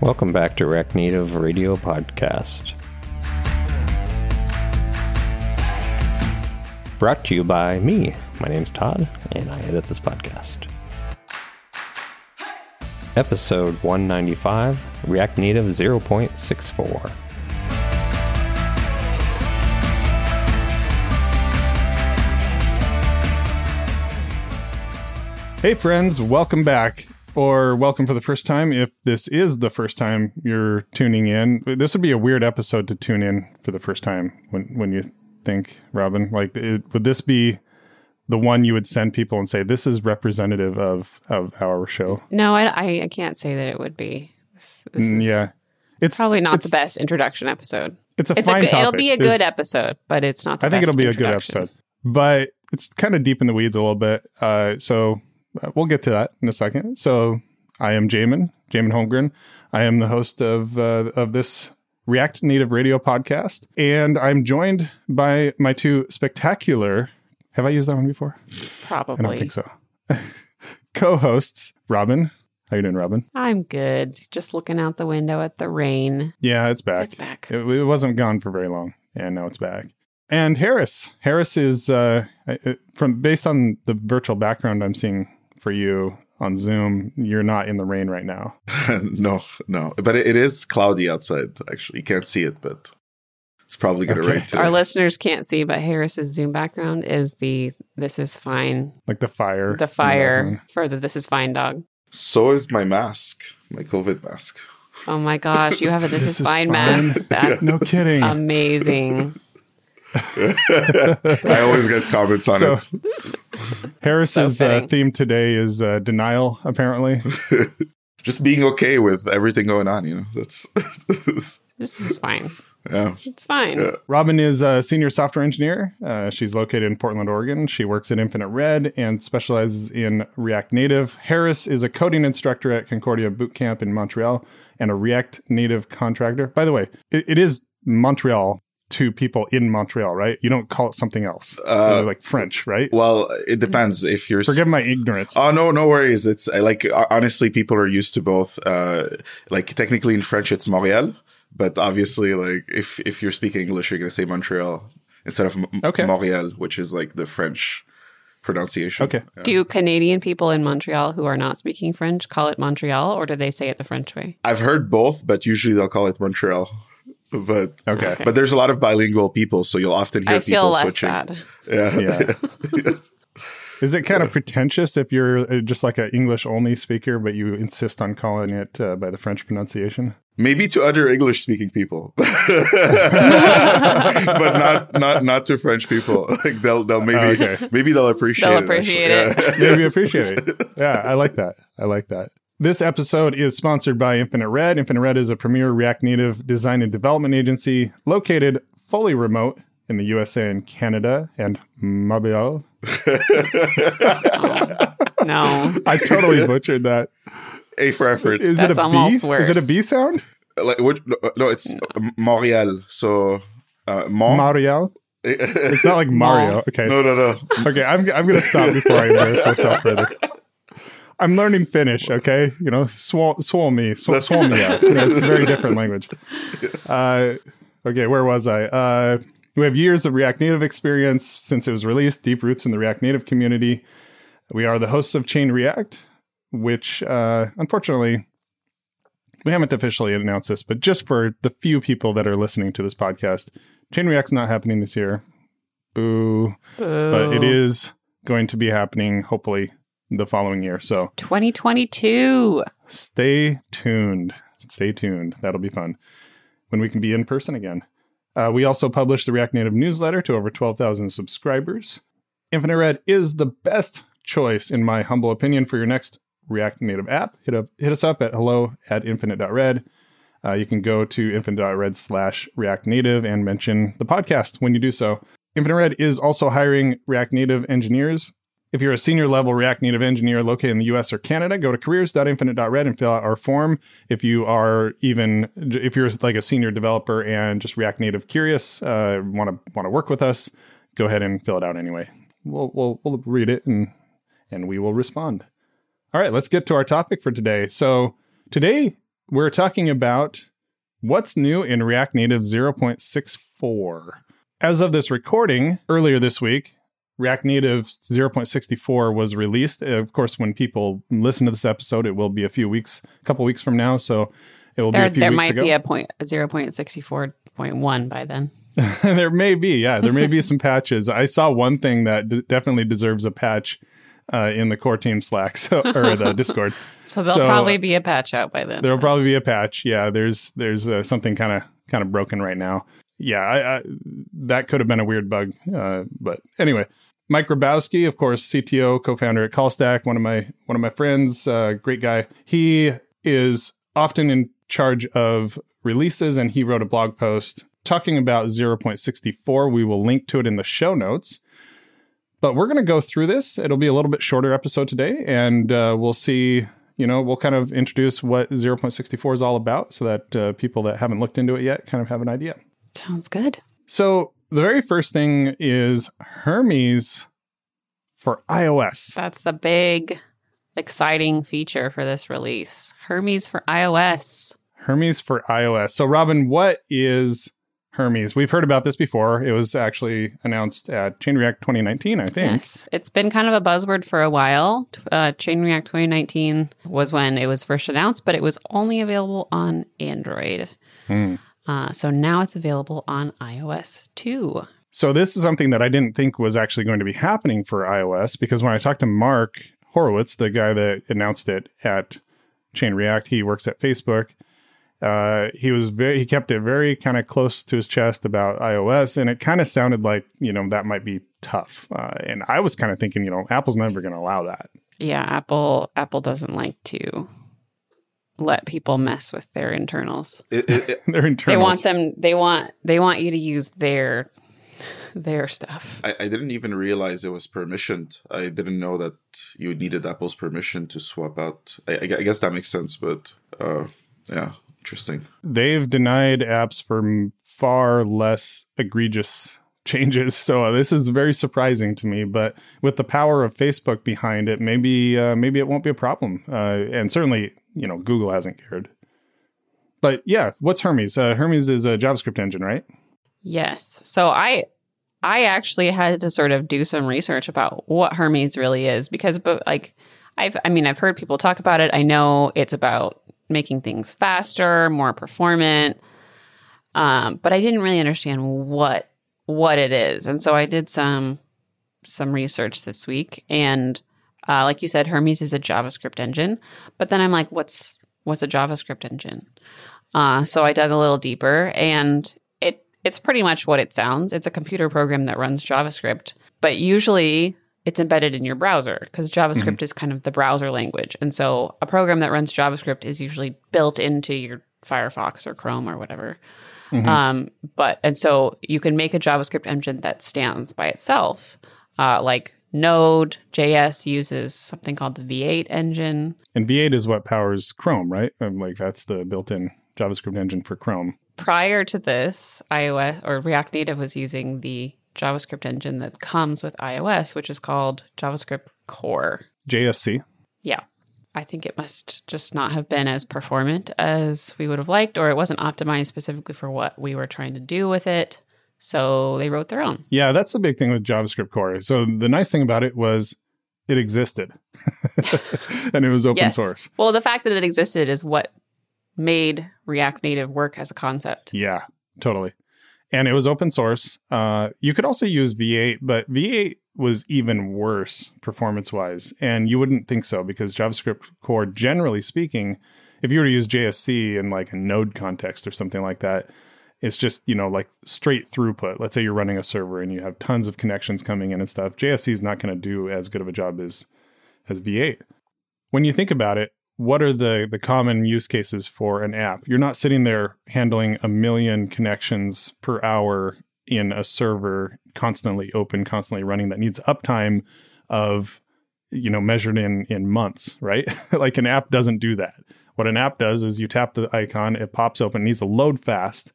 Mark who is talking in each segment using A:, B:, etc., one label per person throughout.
A: Welcome back to React Native Radio Podcast. Brought to you by me. My name's Todd, and I edit this podcast. Episode 195 React Native 0.64.
B: Hey, friends, welcome back, or welcome for the first time. If this is the first time you're tuning in, this would be a weird episode to tune in for the first time. When when you think, Robin, like, it, would this be the one you would send people and say this is representative of of our show?
C: No, I, I, can't say that it would be. This, this
B: Mm, yeah, it's
C: probably not
B: it's,
C: the best introduction episode.
B: It's a
C: It's a
B: fine
C: good,
B: topic.
C: it'll be a
B: There's-
C: good episode, but it's not. The
B: I think it'll be a good episode, but it's kind of deep in the weeds a little bit. Uh, so we'll get to that in a second. So I am Jamon, Jamon Holmgren. I am the host of uh, of this React Native Radio podcast, and I'm joined by my two spectacular. Have I used that one before?
C: Probably.
B: I don't think so. Co-hosts Robin. How you doing, Robin?
C: I'm good. Just looking out the window at the rain.
B: Yeah, it's back.
C: It's back.
B: It, it wasn't gone for very long, and now it's back. And Harris, Harris is uh, from based on the virtual background I'm seeing for you on Zoom. You're not in the rain right now.
D: no, no. But it, it is cloudy outside, actually. You can't see it, but it's probably going to
B: Okay.
D: rain today.
C: Our listeners can't see, but Harris's Zoom background is the "This is fine."
B: Like the fire.
C: The
B: the
C: fire
B: background.
C: for the "This is fine" dog.
D: so is my mask, my COVID mask.
C: Oh my gosh, you have a "This,
B: This
C: is,
B: is
C: fine"
B: fine.
C: mask. That's
B: No kidding.
C: amazing.
D: I always get comments on
B: So-
D: it.
B: Harris's
C: So
B: uh, theme today is uh, denial. Apparently,
D: Just being okay with everything going on, you know. That's
C: This is fine.
D: yeah.
C: It's fine.
D: Yeah.
B: Robin is a senior software engineer. Uh, she's located in Portland, Oregon. She works at Infinite Red and specializes in React Native. Harris is a coding instructor at Concordia Bootcamp in Montreal and a React Native contractor. By the way, it, it is Montreal to people in Montreal, right? You don't call it something else,
D: Uh,
B: like French, right?
D: Well, it depends if you're
B: Forgive my ignorance.
D: Oh no, no worries. It's uh, like honestly, people are used to both. Uh, like technically in French, it's Montréal, but obviously, like if if you're speaking English, you're gonna say Montreal instead of M-
B: Okay.
D: Montréal, which is like the French pronunciation.
B: Okay.
C: Do Canadian people in Montreal who are not speaking French call it Montreal, or do they say it the French way?
D: I've heard both, but usually they'll call it Montreal. But
B: Okay.
C: Okay.
D: but there's a lot of bilingual people, so you'll often hear
C: I feel
D: people
C: less
D: switching.
C: bad.
D: Yeah.
B: Yeah. Is it kind of pretentious if you're uh, just like an English only speaker, but you insist on calling it uh, by the French pronunciation?
D: Maybe to other English speaking people, but not not not to French people. Like they'll they'll maybe
B: Okay.
D: maybe they'll appreciate
C: They'll
D: it.
C: appreciate
D: actually.
C: it.
D: Yeah.
B: maybe appreciate it. Yeah, I like that. I like that. This episode is sponsored by Infinite Red. Infinite Red is a premier React Native design and development agency located fully remote in the USA and Canada and Mobile.
C: No.
B: I totally butchered that.
D: A for effort.
B: Is it
C: That's
B: a B?
C: almost
B: Is it a
C: worse.
B: B sound?
D: like what? No, no, it's Montreal. So uh, Mont.
B: Mario? It's not like Mario. Okay.
D: no, no, no.
B: Okay, I'm, I'm going to stop before I embarrass myself further. I'm learning Finnish, okay? You know, swal, swal me, sw-
D: That's-
B: swal me out. Yeah, it's a very different language. Uh, okay, where was I? Uh, we have years of React Native experience since it was released, deep roots in the React Native community. We are the hosts of Chain React, which uh, unfortunately we haven't officially announced this, but just for the few people that are listening to this podcast, Chain React's not happening this year. Boo but it is going to be happening hopefully the following year. So
C: 2022.
B: stay tuned. Stay tuned. That'll be fun when we can be in person again. Uh, we also publish the React Native newsletter to over 12,000 subscribers. Infinite Red is the best choice, in my humble opinion, for your next React Native app. Hit up, hit us up at hello at infinite.red. Uh, you can go to infinite.red slash React Native and mention the podcast when you do so. Infinite Red is also hiring React Native engineers. If you're a senior level React Native engineer located in the US or Canada, go to careers.infinite.red and fill out our form. If you are even, if you're like a senior developer and just React Native curious, uh, want to want to work with us, go ahead and fill it out anyway. We'll we'll we'll read it and and we will respond. All right, let's get to our topic for today. So today we're talking about what's new in React Native 0.64. As of this recording, earlier this week, React Native 0.64 was released. Of course, when people listen to this episode, it will be a few weeks, a couple weeks from now. So it will
C: There,
B: be a few weeks.
C: there
B: weeks
C: might
B: ago.
C: be a point zero point sixty four point one by then.
B: there may be, yeah, there may be some patches. I saw one thing that d- definitely deserves a patch uh, in the core team Slack so, or the Discord.
C: So there'll
B: So-
C: probably be a patch out by then.
B: There'll probably be a patch. Yeah, there's there's uh, something kind of kind of broken right now. Yeah, I, I, that could have been a weird bug. Uh, but anyway, Mike Grabowski, of course, CTO, co-founder at CallStack, one of my one of my friends, uh, great guy. He is often in charge of releases, and he wrote a blog post talking about 0.64. We will link to it in the show notes. But we're going to go through this. It'll be a little bit shorter episode today, and uh, we'll see. You know, we'll kind of introduce what 0.64 is all about, so that uh, people that haven't looked into it yet kind of have an idea.
C: Sounds good.
B: So the very first thing is Hermes for iOS.
C: That's the big, exciting feature for this release. Hermes for iOS.
B: Hermes for iOS. So Robin, what is Hermes? We've heard about this before. It was actually announced at Chain React 2019, I think.
C: Yes, it's been kind of a buzzword for a while. Uh, Chain React 2019 was when it was first announced, but it was only available on Android.
B: Hmm.
C: Uh, so now it's available on iOS too.
B: So this is something that I didn't think was actually going to be happening for iOS because when I talked to Marc Horowitz, the guy that announced it at Chain React, he works at Facebook. Uh, he was very he kept it very kind of close to his chest about iOS, and it kind of sounded like you know that might be tough. Uh, and I was kind of thinking, you know, Apple's never going to allow that.
C: Yeah, Apple Apple doesn't like to let people mess with their internals.
D: It, it, it-
B: Their internals.
C: They want them they want they want you to use their their stuff.
D: I, I didn't even realize it was permissioned. I didn't know that you needed Apple's permission to swap out. I, I I guess that makes sense, but uh, yeah, interesting.
B: they've denied apps for far less egregious changes. So uh, this is very surprising to me. But with the power of Facebook behind it, maybe uh, maybe it won't be a problem. Uh, and certainly, you know, Google hasn't cared. But yeah, what's Hermes? Uh, Hermes is a JavaScript engine, right?
C: Yes. So I I actually had to sort of do some research about what Hermes really is because but like I've I mean I've heard people talk about it. I know it's about making things faster, more performant. Um, but I didn't really understand what what it is. And so I did some some research this week and uh, like you said, Hermes is a JavaScript engine. But then I'm like, what's what's a JavaScript engine? Uh, so I dug a little deeper, and it it's pretty much what it sounds. It's a computer program that runs JavaScript, but usually it's embedded in your browser because JavaScript is kind of the browser language. And so a program that runs JavaScript is usually built into your Firefox or Chrome or whatever. Um, but and so you can make a JavaScript engine that stands by itself, uh, like Node JS uses something called the V8 engine.
B: And V8 is what powers Chrome, right? Um, like that's the built-in JavaScript engine for Chrome.
C: prior to this, iOS or React Native was using the JavaScript engine that comes with iOS, which is called JavaScript Core.
B: JSC.
C: Yeah. I think it must just not have been as performant as we would have liked, or it wasn't optimized specifically for what we were trying to do with it. So they wrote their own.
B: Yeah, that's the big thing with JavaScript core. So the nice thing about it was it existed, and it was open
C: yes.
B: source.
C: Well, the fact that it existed is what made React Native work as a concept.
B: Yeah, totally. And it was open source. Uh, you could also use V8, but V8 was even worse performance wise. And you wouldn't think so because JavaScript core, generally speaking, if you were to use JSC in like a node context or something like that, it's just, you know, like straight throughput. Let's say you're running a server and you have tons of connections coming in and stuff. JSC is not going to do as good of a job as as V8. When you think about it, what are the the common use cases for an app? You're not sitting there handling a million connections per hour in a server constantly open, constantly running that needs uptime of you know measured in in months, right? like an app doesn't do that. What an app does is you tap the icon, it pops open, it needs to load fast,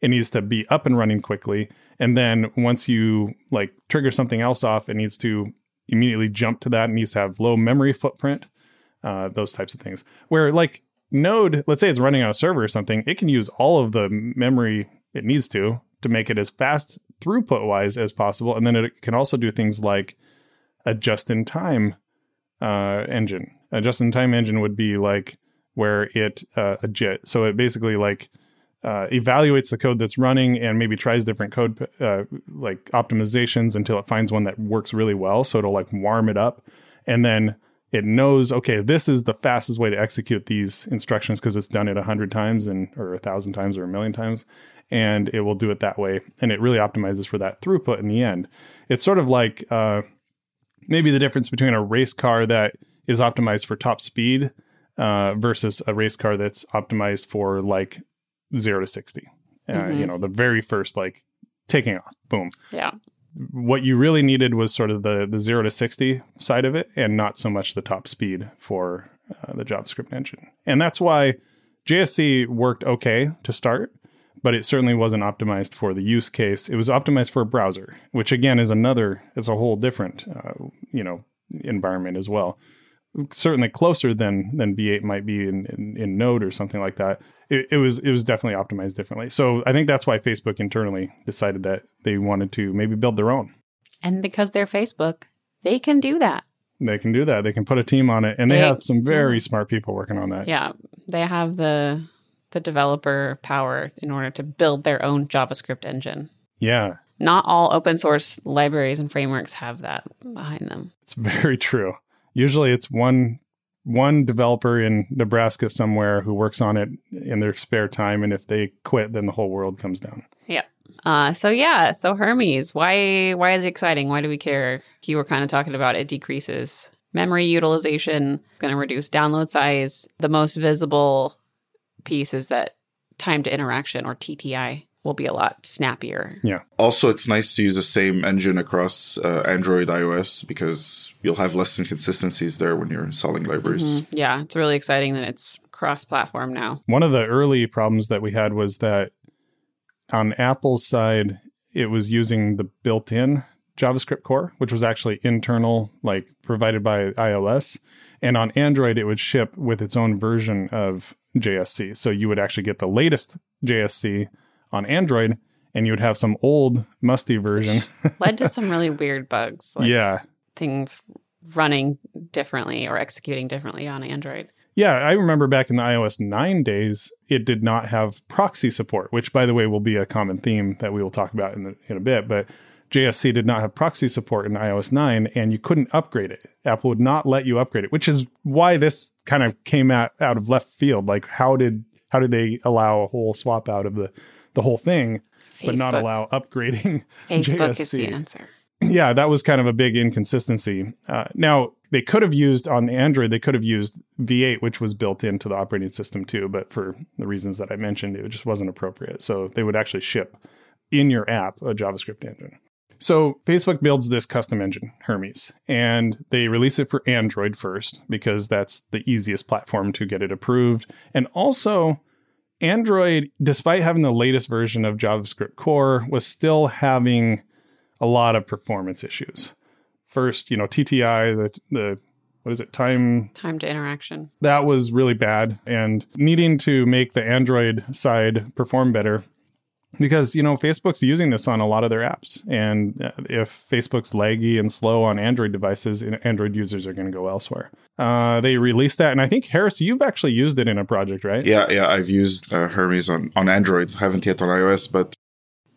B: it needs to be up and running quickly. And then once you like trigger something else off, it needs to immediately jump to that. It needs to have low memory footprint, uh, those types of things. Where like Node, let's say it's running on a server or something, it can use all of the memory it needs to to make it as fast throughput wise as possible. And then it can also do things like a just in time uh, engine. A just in time engine would be like where it uh, a JIT. So it basically like uh, evaluates the code that's running and maybe tries different code uh, like optimizations until it finds one that works really well. So it'll like warm it up, and then it knows okay, this is the fastest way to execute these instructions because it's done it a hundred times and or a thousand times or a million times, and it will do it that way, and it really optimizes for that throughput in the end. It's sort of like uh, maybe the difference between a race car that is optimized for top speed uh, versus a race car that's optimized for like zero to 60. Uh,
C: Mhm.
B: You know, the very first like taking off, boom.
C: Yeah.
B: What you really needed was sort of the the zero to 60 side of it and not so much the top speed for uh, the JavaScript engine. And that's why JSC worked okay to start, but it certainly wasn't optimized for the use case. It was optimized for a browser, which again is another, it's a whole different, uh, you know, environment as well. Certainly closer than than V8 might be in, in, in Node or something like that. It, it was it was definitely optimized differently. So I think that's why Facebook internally decided that they wanted to maybe build their own.
C: And because they're Facebook, they can do that.
B: They can do that. They can put a team on it, and they
C: They-
B: have some very smart people working on that.
C: Yeah. They have the the developer power in order to build their own JavaScript engine.
B: Yeah,
C: Not all open source libraries and frameworks have that behind them.
B: it's very true. Usually, it's one one developer in Nebraska somewhere who works on it in their spare time, and if they quit, then the whole world comes down.
C: Yeah. Uh, so yeah, so Hermes, why why is it exciting? Why do we care? You were kind of talking about it decreases memory utilization, going to reduce download size. The most visible piece is that time to interaction or TTI will be a lot snappier. Yeah.
D: Also, it's nice to use the same engine across uh, Android, iOS because you'll have less inconsistencies there when you're installing libraries.
C: Mhm. Yeah, it's really exciting that it's cross-platform now.
B: One of the early problems that we had was that on Apple's side, it was using the built-in JavaScript core, which was actually internal, like provided by iOS. And on Android, it would ship with its own version of JSC. So you would actually get the latest JSC on Android, and you would have some old, musty version.
C: Led to some really weird bugs, like
B: yeah.
C: things running differently or executing differently on Android.
B: Yeah, I remember back in the iOS 9 days, it did not have proxy support, which, by the way, will be a common theme that we will talk about in, the, in a bit. But JSC did not have proxy support in iOS 9, and you couldn't upgrade it. Apple would not let you upgrade it, which is why this kind of came out, out of left field. Like, how did how did they allow a whole swap out of the the whole thing, but not allow upgrading?
C: Facebook is the answer.
B: yeah, that was kind of a big inconsistency. Uh, now they could have used on Android, they could have used V8, which was built into the operating system too, but for the reasons that I mentioned, it just wasn't appropriate. So they would actually ship in your app a JavaScript engine. So Facebook builds this custom engine, Hermes, and they release it for Android first because that's the easiest platform to get it approved. And also, Android, despite having the latest version of JavaScript Core, was still having a lot of performance issues. First, you know, TTI, the the what is it, time
C: Time to interaction.
B: that was really bad and needing to make the Android side perform better because you know Facebook's using this on a lot of their apps and uh, if Facebook's laggy and slow on Android devices Android users are going to go elsewhere. Uh, they released that and I think Harris you've actually used it in a project, right?
D: Yeah, yeah, I've used uh, Hermes on, on Android, haven't yet on iOS, but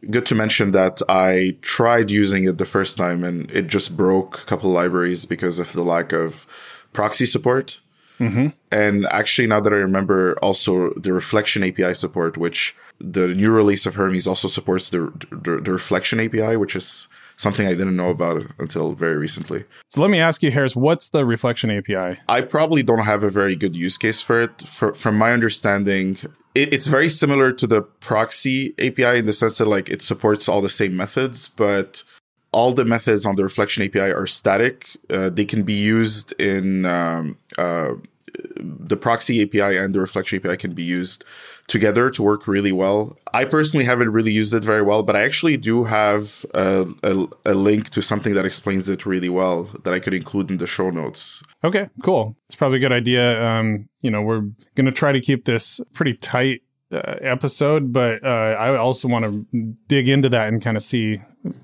D: good to mention that I tried using it the first time and it just broke a couple libraries because of the lack of proxy support.
B: Mm-hmm.
D: And actually, now that I remember, also the reflection API support, which the new release of Hermes also supports the, the, the reflection API, which is something I didn't know about until very recently.
B: So let me ask you Harris, what's the reflection API?
D: I probably don't have a very good use case for it. For, from my understanding, it, it's very similar to the proxy API in the sense that like it supports all the same methods, but all the methods on the reflection API are static. Uh, they can be used in um, uh, the proxy API and the reflection API can be used together to work really well. I personally haven't really used it very well, but I actually do have a, a, a, link to something that explains it really well that I could include in the show notes.
B: Okay, cool. It's probably a good idea. Um, you know, we're going to try to keep this pretty tight uh, episode, but uh, I also want to dig into that and kind of see,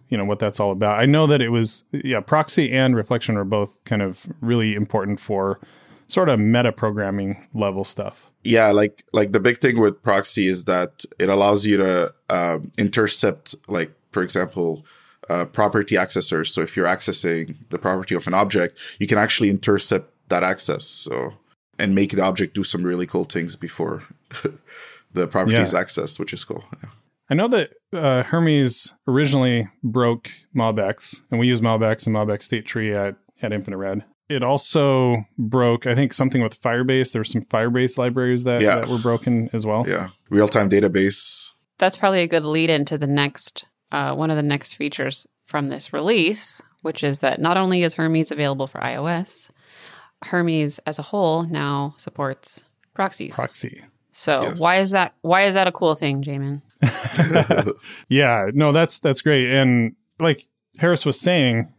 B: you know, what that's all about. I know that it was, yeah, proxy and reflection are both kind of really important for sort of meta programming level stuff.
D: Yeah, like like the big thing with proxy is that it allows you to uh, intercept, like for example, uh, property accessors. So if you're accessing the property of an object, you can actually intercept that access. So and make the object do some really cool things before the property yeah. is accessed, which is cool. Yeah.
B: I know that uh, Hermes originally broke MobX, and we use MobX and MobX State Tree at at Infinite Red it also broke, I think, something with Firebase. There were some Firebase libraries that, yeah. that were broken as well.
D: Yeah. Real time database.
C: That's probably a good lead into the next, uh, one of the next features from this release, which is that not only is Hermes available for iOS, Hermes as a whole now supports proxies.
B: Proxy.
C: So yes. why is that why is that a cool thing, Jamon?
B: yeah, no, that's that's great. And like Harris was saying,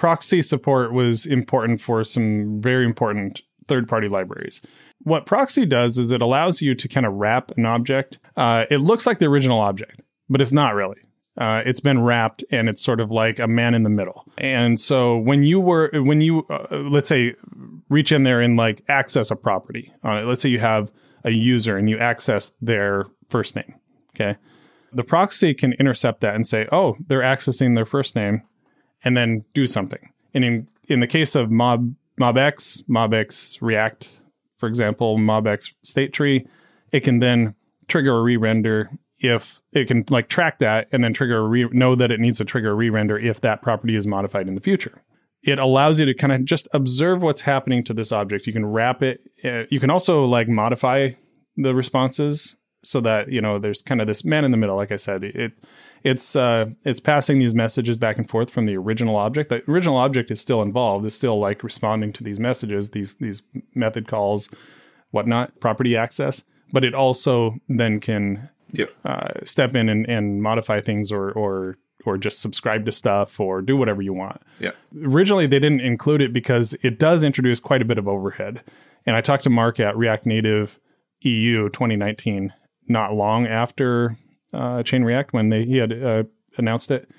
B: proxy support was important for some very important third party libraries. What proxy does is it allows you to kind of wrap an object. Uh, it looks like the original object, but it's not really. Uh, it's been wrapped and it's sort of like a man in the middle. And so when you were, when you, uh, let's say, reach in there and like access a property on it, let's say you have a user and you access their first name. Okay. The proxy can intercept that and say, oh, they're accessing their first name and then do something. And in in the case of mob MobX, MobX React, for example, MobX state tree, it can then trigger a re-render if it can like track that and then trigger a re- know that it needs to trigger a re-render if that property is modified in the future. It allows you to kind of just observe what's happening to this object. You can wrap it. Uh, you can also like modify the responses so that you know there's kind of this man in the middle. Like I said, it it's uh, it's passing these messages back and forth from the original object. The original object is still involved. It's still like responding to these messages, these these method calls, whatnot, property access. But it also then can
D: yep.
B: uh, step in and, and modify things or or or just subscribe to stuff or do whatever you want.
D: Yeah.
B: Originally, they didn't include it because it does introduce quite a bit of overhead. And I talked to Marc at React Native EU 2019, not long after uh, Chain React when they he had uh, announced it,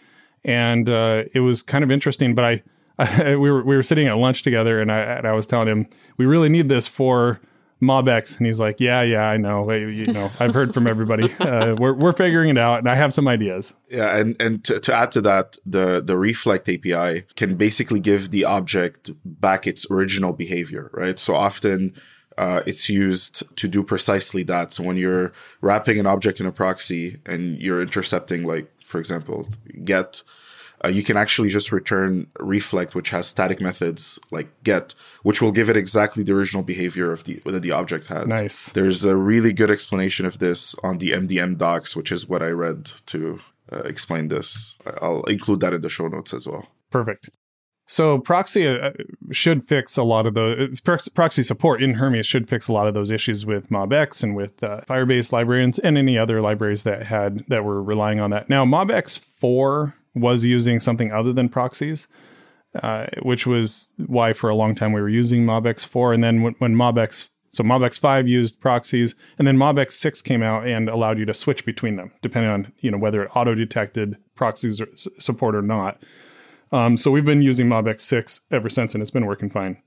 B: and uh, it was kind of interesting. But I, I, we were we were sitting at lunch together, and I and I was telling him we really need this for MobX, and he's like, "Yeah, yeah, I know. You know, I've heard from everybody. Uh, we're we're figuring it out, and I have some ideas."
D: Yeah, and and to, to add to that, the the Reflect API can basically give the object back its original behavior, right? So often uh, it's used to do precisely that. So when you're wrapping an object in a proxy and you're intercepting, like for example, get, uh, you can actually just return reflect, which has static methods like get, which will give it exactly the original behavior of the that the object had.
B: Nice.
D: There's a really good explanation of this on the MDN docs, which is what I read to uh, explain this. I'll include that in the show notes as well.
B: Perfect. So proxy uh, should fix a lot of the uh, proxy support in Hermes should fix a lot of those issues with MobX and with uh, Firebase libraries and any other libraries that had that were relying on that. Now MobX four was using something other than proxies, uh, which was why for a long time we were using MobX four, and then when, when MobX so MobX five used proxies, and then MobX six came out and allowed you to switch between them depending on you know whether it auto detected proxies support or not. Um, so we've been using MobX 6 ever since, and it's been working fine.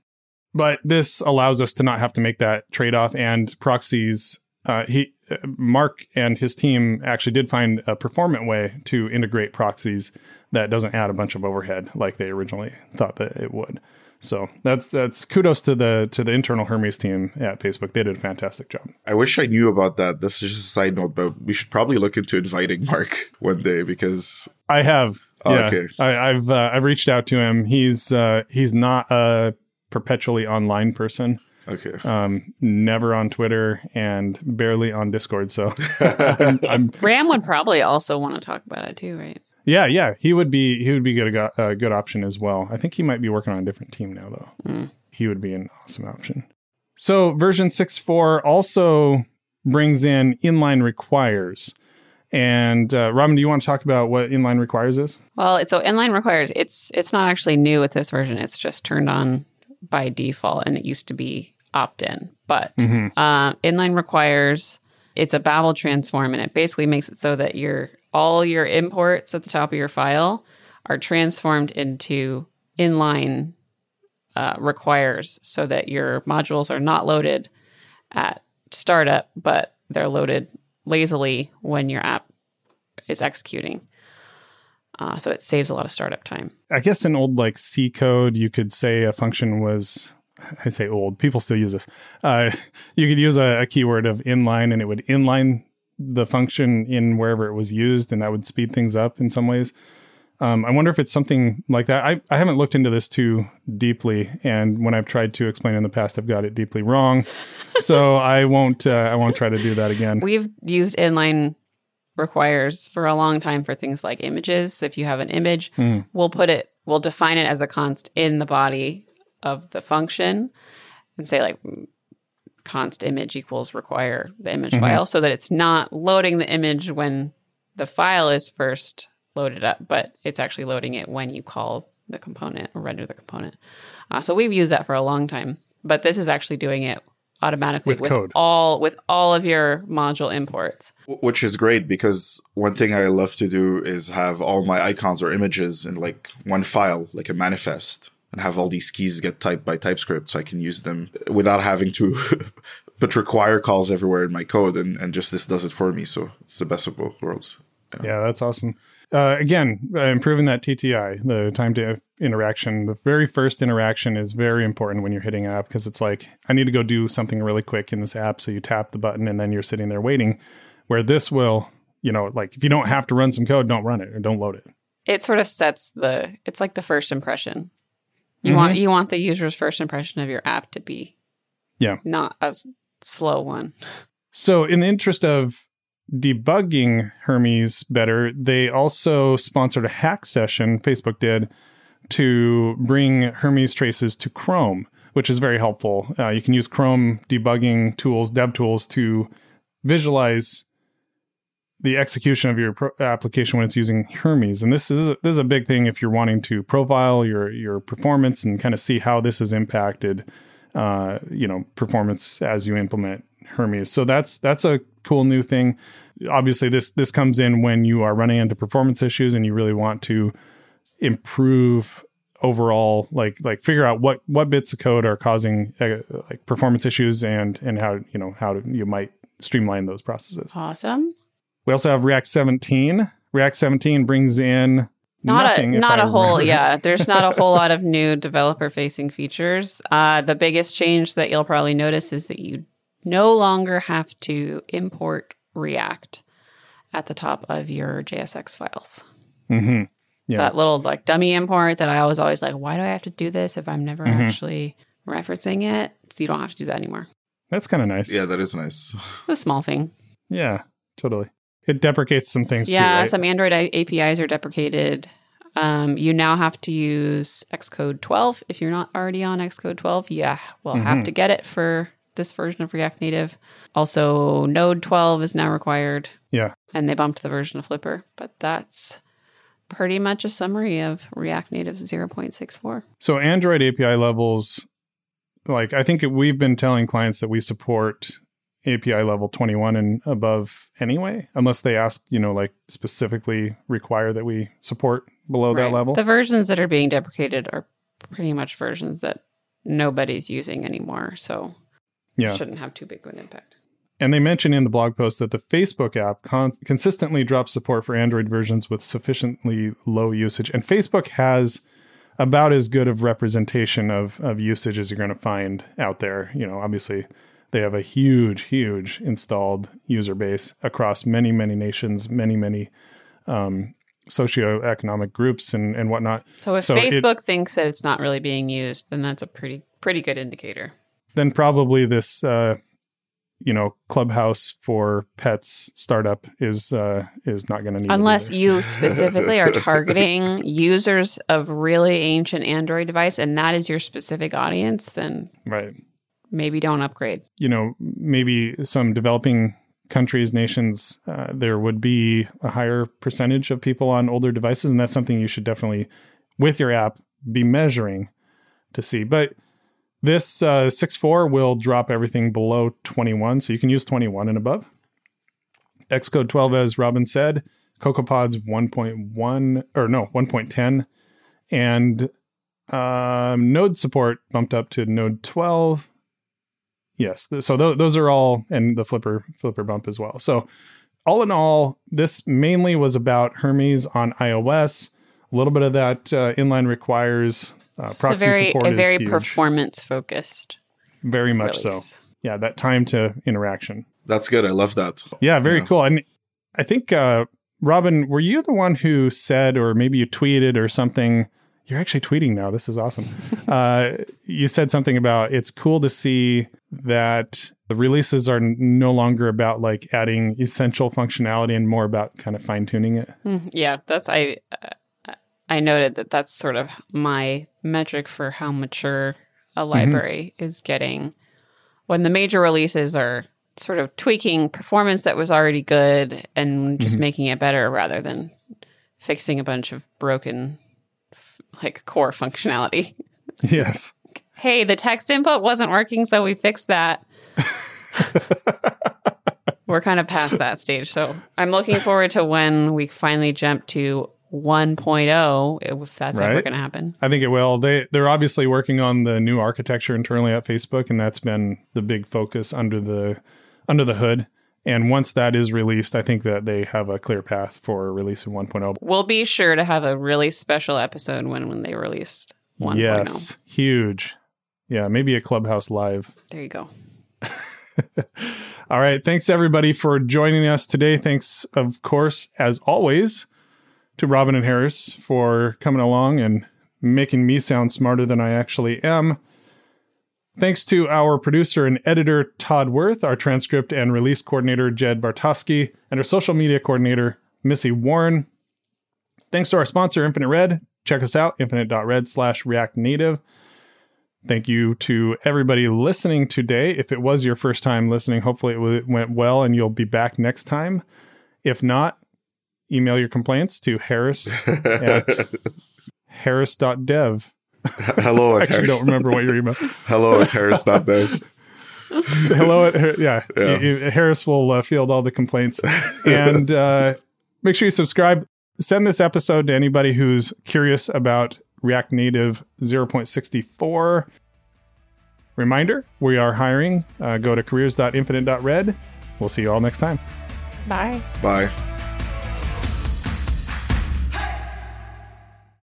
B: But this allows us to not have to make that trade off. And proxies, uh, he, uh, Marc and his team actually did find a performant way to integrate proxies that doesn't add a bunch of overhead like they originally thought that it would. So that's that's kudos to the to the internal Hermes team at Facebook. They did a fantastic job.
D: I wish I knew about that. This is just a side note, but we should probably look into inviting Marc one day because
B: I have Oh, yeah, okay. I, have uh, I've reached out to him. He's uh, he's not a perpetually online person.
D: Okay.
B: Um, never on Twitter and barely on Discord. So I'm,
C: I'm, Ram would probably also want to talk about it too, right?
B: Yeah, yeah. He would be he would be good a good option as well. I think he might be working on a different team now though. Mm. He would be an awesome option. So version 6.4 also brings in inline requires. And uh, Robin, do you want to talk about what inline requires is?
C: Well, it's, so inline requires it's it's not actually new with this version. It's just turned on by default, and it used to be opt in. But uh, inline requires it's a Babel transform, and it basically makes it so that your all your imports at the top of your file are transformed into inline uh, requires, so that your modules are not loaded at startup, but they're loaded lazily when your app is executing. Uh, so it saves a lot of startup time.
B: I guess in old like C code, you could say a function was, I say old, people still use this. Uh, you could use a, a keyword of inline and it would inline the function in wherever it was used and that would speed things up in some ways. Um, I wonder if it's something like that. I, I haven't looked into this too deeply, and when I've tried to explain in the past, I've got it deeply wrong. so I won't uh, I won't try to do that again.
C: We've used inline requires for a long time for things like images. If you have an image, we'll put it, we'll define it as a const in the body of the function and say like const image equals require the image file so that it's not loading the image when the file is first loaded up, but it's actually loading it when you call the component or render the component. Uh, so we've used that for a long time, but this is actually doing it automatically
B: With
C: with,
B: code.
C: all with all of your module imports.
D: which is great because one thing I love to do is have all my icons or images in like one file, like a manifest, and have all these keys get typed by TypeScript so I can use them without having to put require calls everywhere in my code. And, and just this does it for me. So it's the best of both worlds.
B: Yeah, that's awesome. Uh, again, uh, improving that TTI, the time to interaction. The very first interaction is very important when you're hitting an app because it's like, I need to go do something really quick in this app. So you tap the button and then you're sitting there waiting. Where this will, you know, like if you don't have to run some code, don't run it or don't load it.
C: It sort of sets the it's like the first impression. You want you want the user's first impression of your app to be
B: Yeah.
C: not a slow one.
B: So, in the interest of debugging Hermes better, they also sponsored a hack session, Facebook did, to bring Hermes traces to Chrome, which is very helpful. Uh, you can use Chrome debugging tools, dev tools, to visualize the execution of your pro- application when it's using Hermes. And this is a, this is a big thing if you're wanting to profile your your performance and kind of see how this has impacted uh, you know performance as you implement Hermes. So that's that's a cool new thing. Obviously, this this comes in when you are running into performance issues and you really want to improve overall like like figure out what what bits of code are causing uh, like performance issues and and how you know how to, you might streamline those processes.
C: Awesome.
B: We also have React 17. React 17 brings in
C: Not
B: nothing,
C: a not
B: I
C: a whole
B: remember.
C: yeah. There's not a whole lot of new developer facing features. Uh, the biggest change that you'll probably notice is that you no longer have to import React at the top of your JSX files.
B: Mm-hmm. Yeah.
C: That little like dummy import that I was always like, why do I have to do this if I'm never
B: Mm-hmm.
C: actually referencing it? So you don't have to do that anymore.
B: That's kind of nice.
D: Yeah, that is nice.
C: A small thing.
B: Yeah, totally. It deprecates some things
C: yeah,
B: too. Right?
C: some Android APIs are deprecated. Um, you now have to use Xcode 12 if you're not already on Xcode 12. Yeah, we'll have to get it for this version of React Native. Also, Node 12 is now required,
B: yeah.
C: and they bumped the version of Flipper. But that's pretty much a summary of React Native 0.64.
B: So Android API levels, like I think we've been telling clients that we support API level 21 and above anyway, unless they ask, you know, like specifically require that we support below that level.
C: The versions that are being deprecated are pretty much versions that nobody's using anymore. So
B: yeah.
C: shouldn't have too big of an impact.
B: And they mention in the blog post that the Facebook app con- consistently drops support for Android versions with sufficiently low usage. And Facebook has about as good of representation of, of usage as you're going to find out there. You know, obviously, they have a huge, huge installed user base across many, many nations, many, many um, socioeconomic groups and, and whatnot.
C: So if
B: So it-
C: Facebook thinks that it's not really being used, then that's a pretty pretty good indicator.
B: Then probably this, uh, you know, clubhouse for pets startup is uh, is not going to need
C: Unless you specifically are targeting users of really ancient Android device and that is your specific audience, then
B: right.
C: maybe don't upgrade.
B: you know, maybe some developing countries, nations, uh, there would be a higher percentage of people on older devices. And that's something you should definitely, with your app, be measuring to see. But this uh, 6.4 will drop everything below 21. So you can use 21 and above. Xcode 12, as Robin said, CocoaPods 1.1, or no, 1.10. And um, Node support bumped up to Node 12 yes so th- those are all and the flipper flipper bump as well so all in all this mainly was about hermes on ios a little bit of that uh, inline requires uh,
C: It's a
B: proxy
C: very
B: support
C: a
B: is
C: very
B: huge.
C: performance focused.
B: very much so yeah that time to interaction
D: That's good. I love that.
B: yeah very
D: Yeah.
B: cool and i think uh, robin were you the one who said or maybe you tweeted or something you're actually tweeting now this is awesome uh, you said something about it's cool to see that the releases are no longer about like adding essential functionality and more about kind of fine tuning it.
C: Mm, Yeah, that's I. I noted that that's sort of my metric for how mature a mm-hmm. library is getting. When the major releases are sort of tweaking performance that was already good and just mm-hmm. making it better rather than fixing a bunch of broken like core functionality.
B: Yes.
C: Hey, the text input wasn't working, so we fixed that. We're kind of past that stage. So I'm looking forward to when we finally jump to 1.0, if that's ever going to happen.
B: I think it will. They they're obviously working on the new architecture internally at Facebook, and that's been the big focus under the under the hood. And once that is released, I think that they have a clear path for releasing 1.0.
C: We'll be sure to have a really special episode when, when they released oh. 1.0.
B: Yes, huge. Yeah, maybe a Clubhouse Live.
C: There you go.
B: All right. Thanks everybody for joining us today. Thanks, of course, as always, to Robin and Harris for coming along and making me sound smarter than I actually am. Thanks to our producer and editor, Todd Werth, our transcript and release coordinator, Jed Bartausky, and our social media coordinator, Missy Warren. Thanks to our sponsor, Infinite Red. Check us out, infinite.red slash react native. Thank you to everybody listening today. If it was your first time listening, hopefully it went well and you'll be back next time. If not, email your complaints to harris at harris.dev.
D: Hello
B: I
D: at
B: actually
D: Harris.
B: don't remember what your email.
D: Hello at Harris.dev.
B: Hello at Har- yeah.
D: Yeah.
B: Y- y- Harris will uh, field all the complaints. And uh, make sure you subscribe. Send this episode to anybody who's curious about React Native 0.64. Reminder, we are hiring. Uh, go to careers.infinite.red. We'll see you all next time.
C: Bye.
D: Bye.